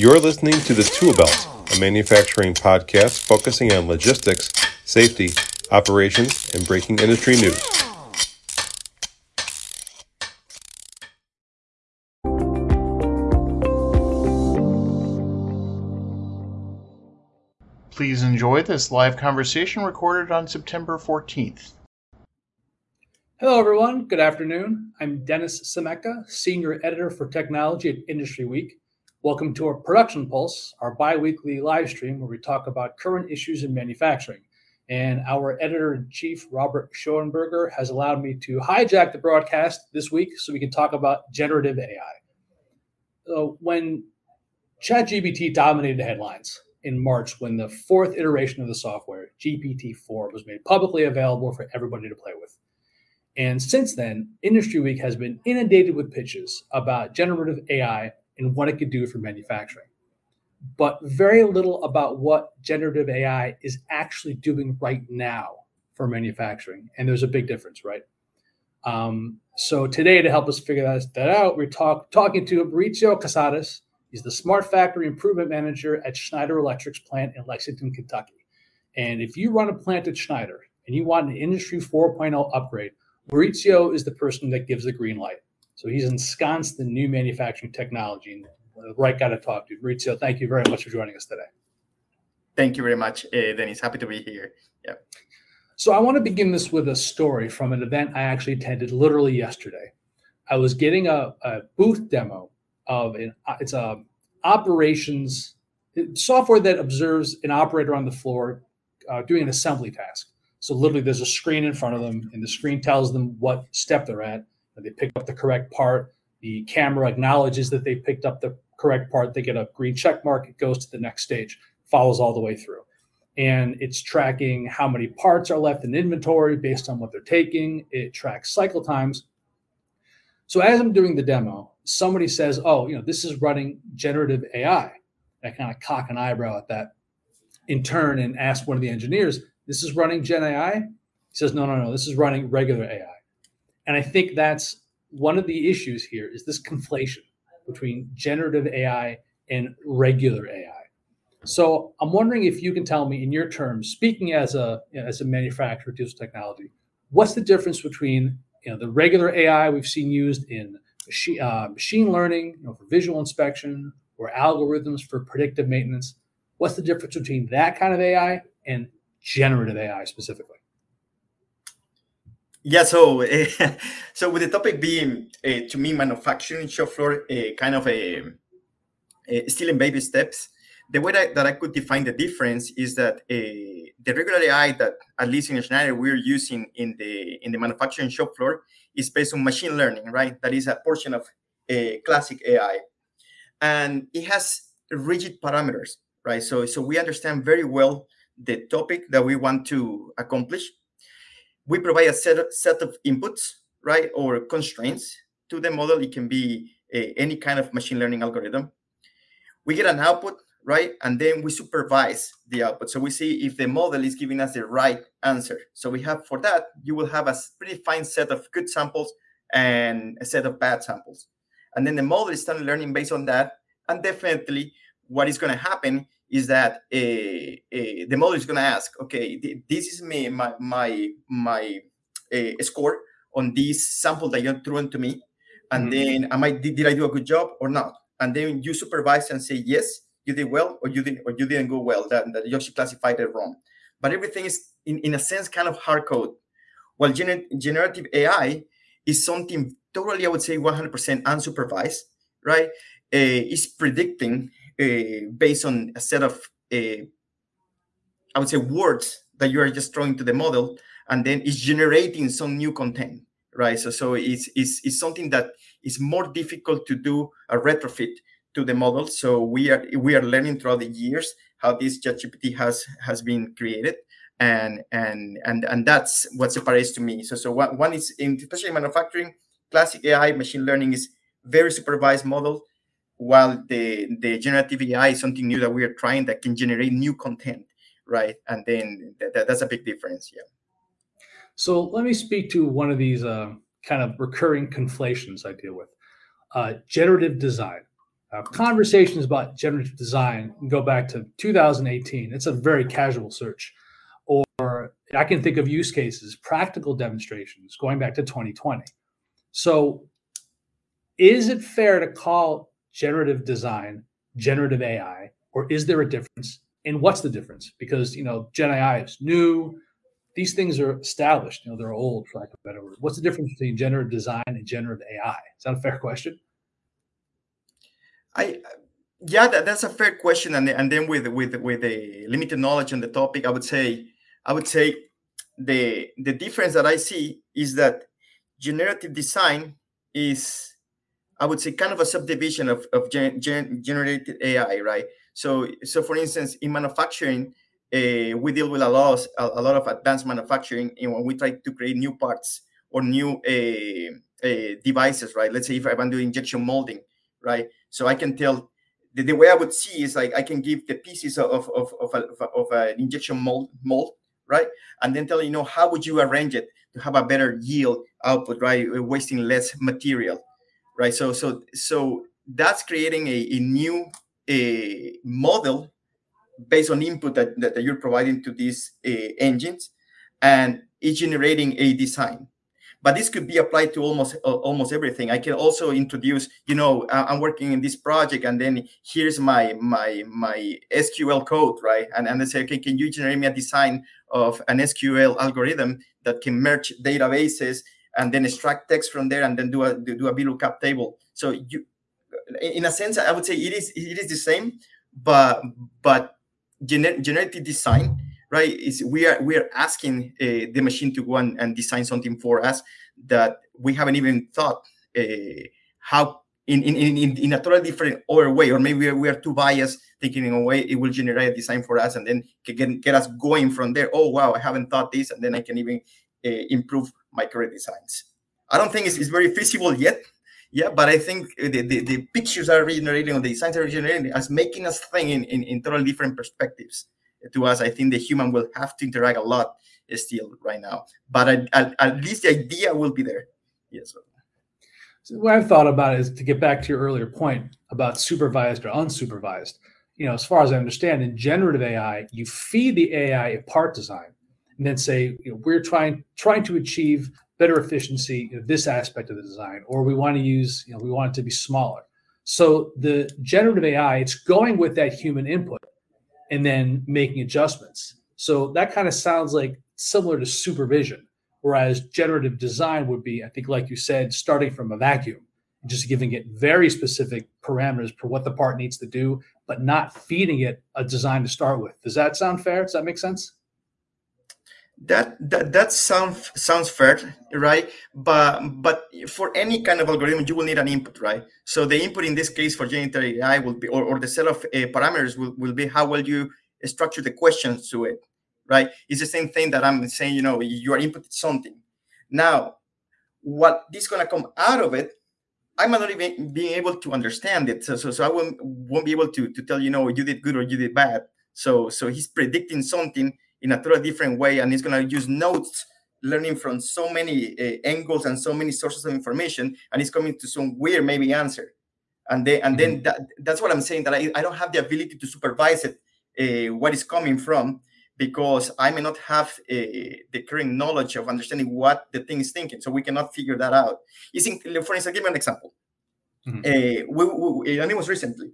You're listening to The Tool Belt, a manufacturing podcast focusing on logistics, safety, operations, and breaking industry news. Please enjoy this live conversation recorded on September 14th. Hello, everyone. Good afternoon. I'm Dennis Scimeca, Senior Editor for Technology at Industry Week. Welcome to our Production Pulse, our bi weekly live stream where we talk about current issues in manufacturing. And our editor in chief, Robert Schoenberger, has allowed me to hijack the broadcast this week so we can talk about generative AI. So, when ChatGPT dominated the headlines in March, when the fourth iteration of the software, GPT 4, was made publicly available for everybody to play with. And since then, Industry Week has been inundated with pitches about generative AI and what it could do for manufacturing, but very little about what generative AI is actually doing right now for manufacturing. And there's a big difference, right? Um, so today, to help us figure that, out, we're talk, talking to Mauricio Casares. He's the Smart Factory Improvement Manager at Schneider Electric's plant in Lexington, Kentucky. And if you run a plant at Schneider and you want an Industry 4.0 upgrade, Mauricio is the person that gives the green light. So he's ensconced in new manufacturing technology and the right guy to talk to. Mauricio, thank you very much for joining us today. Thank you very much, uh, Dennis. Happy to be here. Yeah. So I want to begin this with a story from an event I actually attended literally yesterday. I was getting a, a booth demo of an it's a operations software that observes an operator on the floor uh, doing an assembly task. So literally, there's a screen in front of them, and the screen tells them what step they're at, they pick up the correct part. The camera acknowledges that they picked up the correct part. They get a green check mark. It goes to the next stage, follows all the way through. And it's tracking how many parts are left in inventory based on what they're taking. It tracks cycle times. So as I'm doing the demo, somebody says, oh, you know, this is running generative AI. I kind of cock an eyebrow at that in turn and ask one of the engineers, this is running Gen AI? He says, no, no, no, this is running regular AI. And I think that's one of the issues here is this conflation between generative AI and regular AI. So I'm wondering if you can tell me in your terms, speaking as a you know, as a manufacturer of digital technology, what's the difference between you know the regular AI we've seen used in machine, uh, machine learning, you know, for visual inspection or algorithms for predictive maintenance? What's the difference between that kind of AI and generative AI specifically? Yeah, so uh, so with the topic being uh, to me manufacturing shop floor, uh, kind of a, a, still in baby steps. The way that, that I could define the difference is that the regular AI that at least in Schneider we're using in the in the manufacturing shop floor is based on machine learning, right? That is a portion of classic AI, and it has rigid parameters, right? So so we understand very well the topic that we want to accomplish we provide a set of, set of inputs, right, or constraints to the model. It can be a, any kind of machine learning algorithm. We get an output, right, and then we supervise the output. So we see if the model is giving us the right answer. So we have for that, you will have a pretty fine set of good samples and a set of bad samples. And then the model is starting learning based on that. And definitely what is going to happen is that uh, uh, the model is going to ask, okay, th this is me, my my my uh, score on this sample that you threw into me, and mm -hmm. then am I did, did, I do a good job or not? And then you supervise and say yes, you did well, or you didn't, or you didn't go well. That, that you actually classified it wrong. But everything is in in a sense kind of hard code. While gener generative AI is something totally, I would say, 100% unsupervised, right? Uh, is predicting based on a set of, uh, I would say, words that you are just throwing to the model, and then it's generating some new content, right? So, so it's, it's, it's something that is more difficult to do a retrofit to the model. So we are we are learning throughout the years how this ChatGPT has has been created, and and and and that's what separates to me. So so one, one is in especially manufacturing, classic AI machine learning is very supervised model while the the generative AI is something new that we are trying that can generate new content, right? And then th that's a big difference, yeah. So let me speak to one of these uh, kind of recurring conflations I deal with. Uh, generative design. uh, conversations about generative design go back to 2018. It's a very casual search. Or I can think of use cases, practical demonstrations going back to 2020. So, is it fair to call generative design generative AI, or is there a difference? And what's the difference? Because you know, Gen AI is new. These things are established. You know, they're old, for lack of a better word. What's the difference between generative design and generative AI? Is that a fair question? I yeah, that, that's a fair question, and and then with with with a limited knowledge on the topic, I would say I would say the the difference that I see is that generative design is I would say kind of a subdivision of of gen, gen, generated AI, right? So so for instance, in manufacturing, uh, we deal with a lot of, a, a lot of advanced manufacturing, and when we try to create new parts or new uh, uh, devices, right? Let's say if I'm doing injection molding, right? So I can tell the, the, way I would see is like I can give the pieces of of of, of, of an injection mold mold, right? And then tell you know how would you arrange it to have a better yield output, right? Wasting less material, right? So so so that's creating a, a new a model based on input that, that, you're providing to these uh, engines and it's generating a design but this could be applied to almost uh, almost everything. I can also introduce, you know, I'm working in this project, and then here's my my my SQL code, right? And and they say, okay, can you generate me a design of an SQL algorithm that can merge databases and then extract text from there, and then do a do a VLOOKUP table. So you, in a sense, I would say it is it is the same, but but gener generative design right is we are we are asking uh, the machine to go and, and, design something for us that we haven't even thought uh, how in, in in in a totally different other way or maybe we are, we are too biased thinking in a way it will generate a design for us and then get, get us going from there oh wow i haven't thought this and then i can even Uh, improve my current designs i don't think it's, it's very feasible yet yeah but i think the, the, the pictures are generating or the designs are generating as making us think in, in, in totally different perspectives to us. I think the human will have to interact a lot still right now, but at least the idea will be there. Yes. So what I've thought about is to get back to your earlier point about supervised or unsupervised. You know, as far as I understand, in generative AI, you feed the AI a part design, and then say, you know, we're trying trying to achieve better efficiency in this aspect of the design, or we want to use, you know, we want it to be smaller. So the generative AI, it's going with that human input and then making adjustments. So that kind of sounds like similar to supervision, whereas generative design would be, I think, like you said, starting from a vacuum, just giving it very specific parameters for what the part needs to do, but not feeding it a design to start with. Does that sound fair? Does that make sense? That that that sounds sounds fair, right? But but for any kind of algorithm, you will need an input, right? So the input in this case for generative AI will be, or, or the set of uh, parameters will, will be how well you structure the questions to it, right? It's the same thing that I'm saying. You know, you are inputting something. Now, what is gonna come out of it I'm not even being able to understand it. So, so, so I won't, won't be able to, to tell you know you did good or you did bad. So, so he's predicting something in a totally different way and it's going to use notes learning from so many uh, angles and so many sources of information and it's coming to some weird maybe answer and then and then mm-hmm. that, that's what i'm saying that I, I don't have the ability to supervise it uh, what is coming from because i may not have uh, the current knowledge of understanding what the thing is thinking so we cannot figure that out is in, for instance give me an example mm-hmm. we, we, and it was recently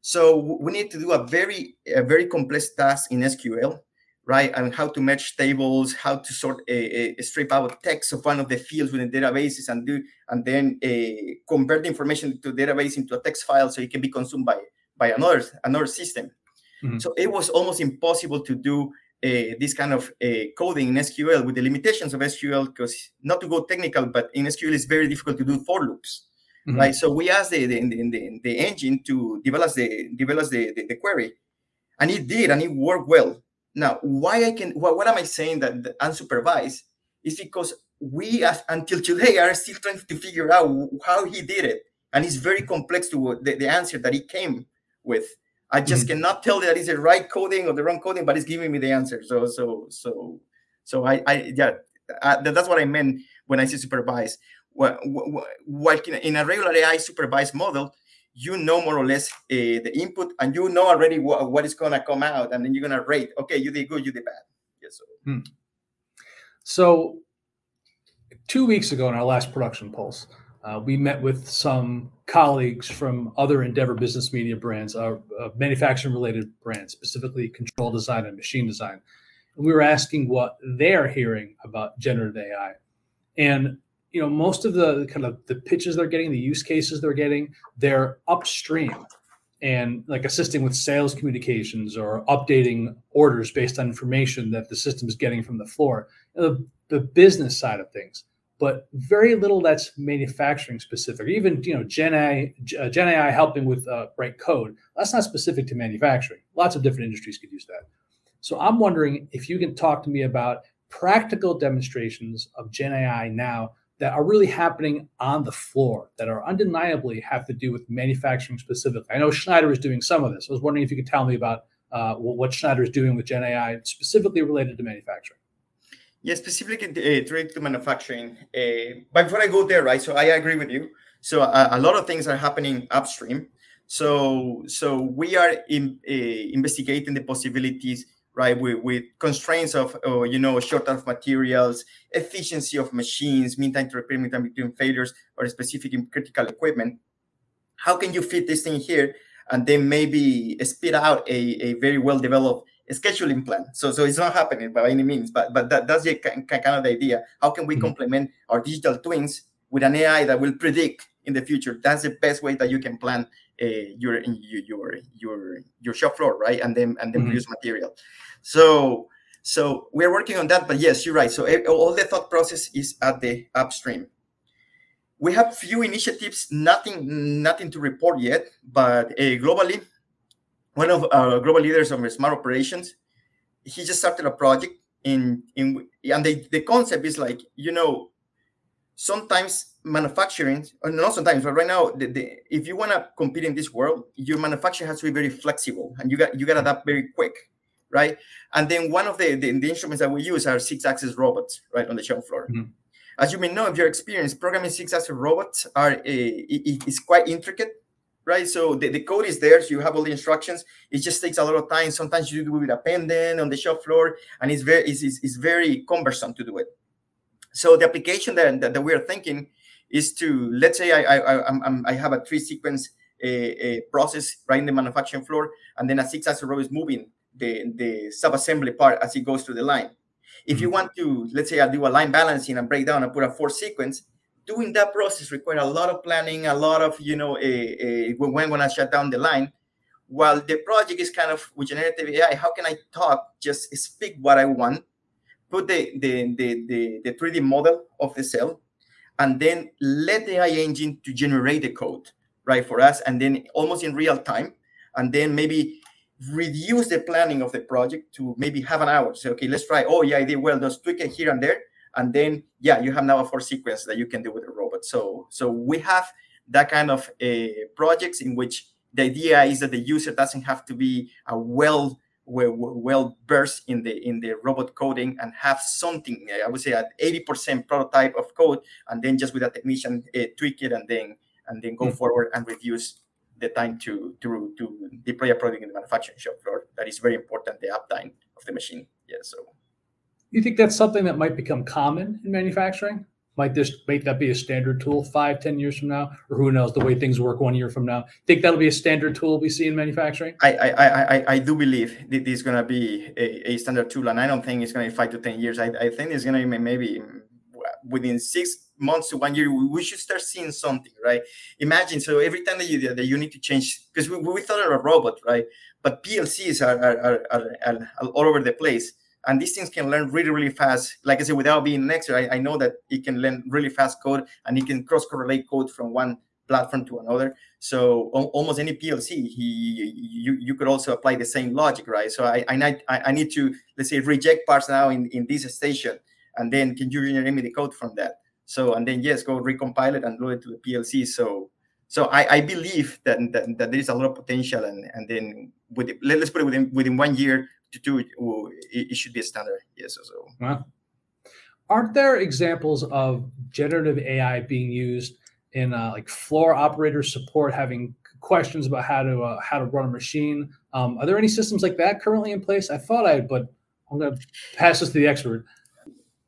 so we need to do a very a very complex task in sql right? And how to match tables, how to sort a, a, strip out text of one of the fields within databases and do and then uh, convert the information to database into a text file so it can be consumed by by another another system. Mm -hmm. So it was almost impossible to do uh, this kind of uh, coding in SQL with the limitations of SQL because not to go technical, but in SQL it's very difficult to do for loops. Mm -hmm. Right, so we asked the the, the, the engine to develop the develop the, the, the query, and it did, and it worked well now, why I can, what, what am I saying that unsupervised is because we, as, until today, are still trying to figure out how he did it. And it's very complex to the, the answer that he came with. I just mm -hmm. cannot tell that it's the right coding or the wrong coding, but it's giving me the answer. So, so, so, so I, I yeah, I, that's what I meant when I say supervised. What, what, what in a regular AI supervised model, you know more or less uh, the input and you know already what, what is going to come out and then you're going to rate okay you did good you did bad yes so. Hmm. so two weeks ago in our last production pulse uh, we met with some colleagues from other endeavor business media brands uh, uh, manufacturing related brands specifically control design and machine design and we were asking what they're hearing about generative ai and you know most of the kind of the pitches they're getting the use cases they're getting they're upstream and like assisting with sales communications or updating orders based on information that the system is getting from the floor. The, the business side of things but very little that's manufacturing specific. Even you know gen ai uh, gen ai helping with uh, write code that's not specific to manufacturing. Lots of different industries could use that. So i'm wondering if you can talk to me about practical demonstrations of gen ai now that are really happening on the floor that are undeniably have to do with manufacturing specifically. I know Schneider is doing some of this. I was wondering if you could tell me about uh, what Schneider is doing with Gen AI specifically related to manufacturing. Yeah, specifically uh, related to manufacturing. Uh, but before I go there, right? So I agree with you. So a, a lot of things are happening upstream. So so we are in, uh, investigating the possibilities right? With, with constraints of, uh, you know, short of materials, efficiency of machines, mean time to repair, mean time between failures, or specific critical equipment. How can you fit this thing here and then maybe spit out a, a very well-developed scheduling plan? So, so it's not happening by any means, but but that, that's the kind of the idea. How can we mm -hmm. complement our digital twins with an AI that will predict in the future? That's the best way that you can plan your your your your shop floor, right? And then and then mm -hmm. produce material. So, so we're working on that, but yes, you're right. So all the thought process is at the upstream. We have few initiatives, nothing, nothing to report yet, but uh, globally, one of our global leaders of smart operations, he just started a project in, in and the, the concept is like, you know, sometimes manufacturing, or not sometimes, but right now, the, the, if you want to compete in this world, your manufacturing has to be very flexible and you got you got to adapt very quick right? And then one of the, the, the instruments that we use are six-axis robots, right, on the shop floor. Mm -hmm. As you may know, if you're experienced, programming six-axis robots are a, it, it's quite intricate, right? So the, the code is there, so you have all the instructions. It just takes a lot of time. Sometimes you do it with a pendant on the shop floor, and it's very it's, it's, it's very cumbersome to do it. So the application that, that, that we are thinking is to let's say I I I, I have a three sequence a, eh, a eh, process right in the manufacturing floor, and then a six-axis robot is moving the, the sub-assembly part as it goes through the line. If you mm-hmm. want to, let's say I do a line balancing and break down and put a four sequence, doing that process requires a lot of planning, a lot of, you know, a, a, when when I shut down the line. While the project is kind of with generative AI, how can I talk, just speak what I want, put the, the, the, the, the 3D model of the cell, and then let the AI engine to generate the code, right, for us, and then almost in real time, and then maybe reduce the planning of the project to maybe half an hour. Say, okay, let's try. Oh, yeah, I did well. Just tweak it here and there. And then, yeah, you have now a four sequence that you can do with a robot. So, so we have that kind of uh, projects in which the idea is that the user doesn't have to be a well well, well versed in the in the robot coding and have something I would say at 80% prototype of code and then just with a technician uh, tweak it and then and then go mm -hmm. forward and reduce the time to, to, to deploy a product in the manufacturing shop floor. That is very important, the uptime of the machine. Yeah, so. You think that's something that might become common in manufacturing? Might this might that be a standard tool five, ten years from now, or who knows the way things work one year from now? Think that'll be a standard tool we see in manufacturing? I I I, I do believe this is going to be a, a, standard tool, and I don't think it's going to be five to ten years. I, I think it's going to be maybe within six months to one year, we should start seeing something, right? Imagine, so every time that you that you need to change, because we, we thought of a robot, right? But PLCs are, are, are, are, all over the place. And these things can learn really, really fast. Like I said, without being an expert, I, I know that it can learn really fast code and it can cross-correlate code from one platform to another. So almost any PLC, he, you, you could also apply the same logic, right? So I, I, I need to, let's say, reject parts now in, in this station and then can you generate me the code from that? So, and then yes, go recompile it and load it to the PLC. So, so I, I believe that, that, that there is a lot of potential and, and then with, let's put it within, within one year to do it, it should be a standard. Yes. So, wow. Aren't there examples of generative AI being used in uh, like floor operator support, having questions about how to uh, how to run a machine. Um, are there any systems like that currently in place? I thought I, but I'm going to pass this to the expert.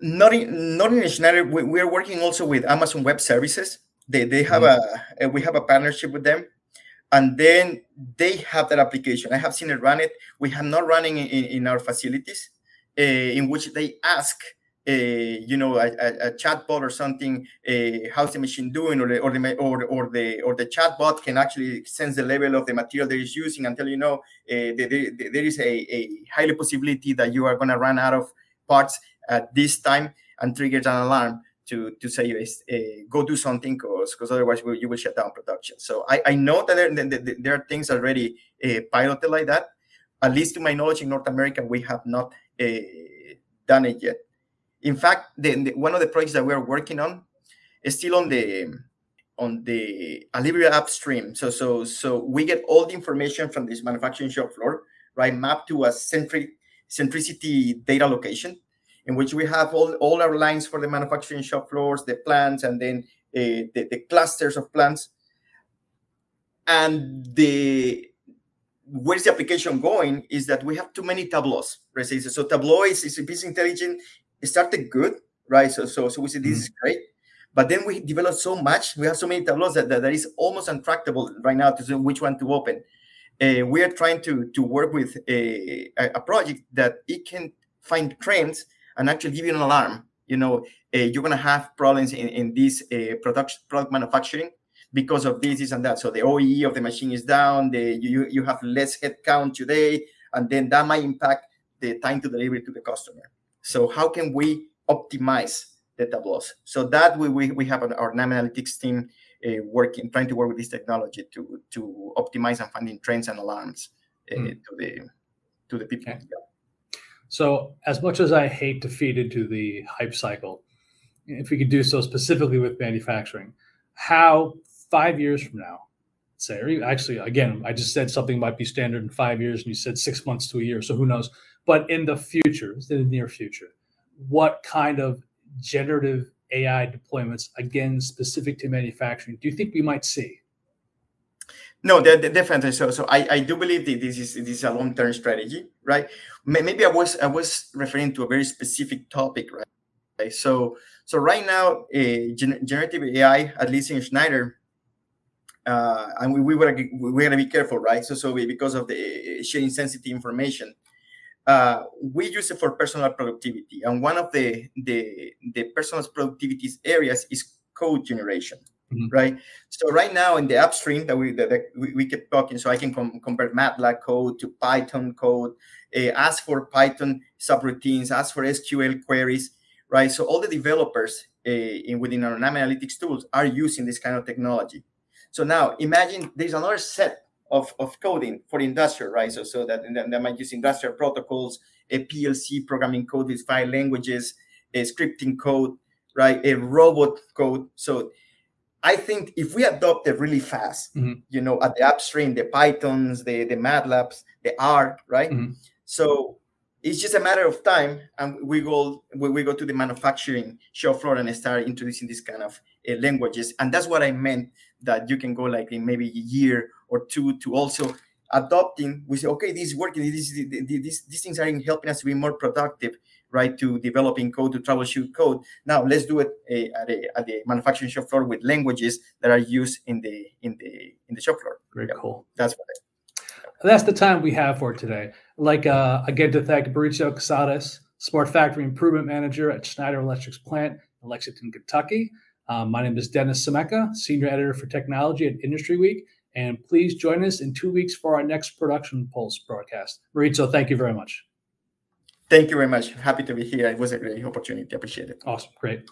Not in not in Schneider. We, we are working also with Amazon Web Services. They they have mm-hmm. a we have a partnership with them, and then they have that application. I have seen it run it. We have not running in, in our facilities, uh, in which they ask a you know a, a, a chatbot or something uh, how's the machine doing or the or the or, or the or the chatbot can actually sense the level of the material that is using until you know uh, there, there is a, a highly possibility that you are going to run out of parts at this time and triggers an alarm to to say uh, go do something because because otherwise you will shut down production. So i i know that there, there are things already uh, piloted like that. At least to my knowledge in north america we have not uh, done it yet. In fact, the, the, one of the projects that we are working on is still on the on the Alibri upstream. So so so we get all the information from this manufacturing shop floor, right, mapped to a centric centricity data location, in which we have all, all our lines for the manufacturing shop floors, the plants, and then uh, the, the clusters of plants. And the where's the application going is that we have too many tableaus. Right? So Tableau is, is business intelligence it started good, right? So so so we said this mm-hmm. is great, but then we developed so much. We have so many tableaus that, that, that is almost untractable right now to which one to open. Uh, we are trying to to work with a, a project that it can find trends and actually give you an alarm. You know, uh, you're gonna have problems in in this uh, production product manufacturing because of this, this and that. So the OEE of the machine is down. The you you have less headcount today, and then that might impact the time to delivery to the customer. So how can we optimize the tableaus? So that we, we, we have our NAM analytics team uh, working, trying to work with this technology to to optimize and finding trends and alarms uh, mm. to the to the people. Okay. So as much as I hate to feed into the hype cycle, if we could do so specifically with manufacturing, how five years from now, say, actually, again, I just said something might be standard in five years, and you said six months to a year. So who knows? But in the future, in the near future, what kind of generative AI deployments, again, specific to manufacturing, do you think we might see? No, definitely. So, so I, I do believe that this is this is a long term strategy, right? Maybe I was I was referring to a very specific topic, right? So, so right now, uh, generative AI, at least in Schneider, uh, and we, we were we gotta be careful, right? So, so because of the sharing sensitive information, uh, we use it for personal productivity. And one of the the, the personal productivity areas is code generation, mm-hmm. right? So right now in the upstream that we that, that we, we, keep talking, so I can com- convert MATLAB code to Python code, uh, ask for Python subroutines, ask for SQL queries, right? So all the developers uh, in within our NAM analytics tools are using this kind of technology. So now imagine there's another set of, of coding for industrial, right? So, so that they might use industrial protocols, a PLC programming code with five languages, a scripting code, right? A robot code. So I think if we adopt it really fast, mm-hmm. you know, at the upstream, the Pythons, the, the MATLABs, the R, right? Mm-hmm. So it's just a matter of time and we go we, we go to the manufacturing show floor and start introducing these kind of uh, languages and that's what i meant that you can go like in maybe a year or two to also adopting we say okay this is working this, this, these things are helping us to be more productive right to developing code to troubleshoot code now let's do it uh, at, a, at the manufacturing shop floor with languages that are used in the in the in the shop floor very yeah, cool that's what I, that's the time we have for today. Like uh, again to thank Mauricio Casares, Smart Factory Improvement Manager at Schneider Electric's plant in Lexington, Kentucky. Um, my name is Dennis Scimeca, Senior Editor for Technology at Industry Week. And please join us in two weeks for our next Production Pulse broadcast. Mauricio, thank you very much. Thank you very much. Happy to be here. It was a great opportunity. Appreciate it. Awesome. Great.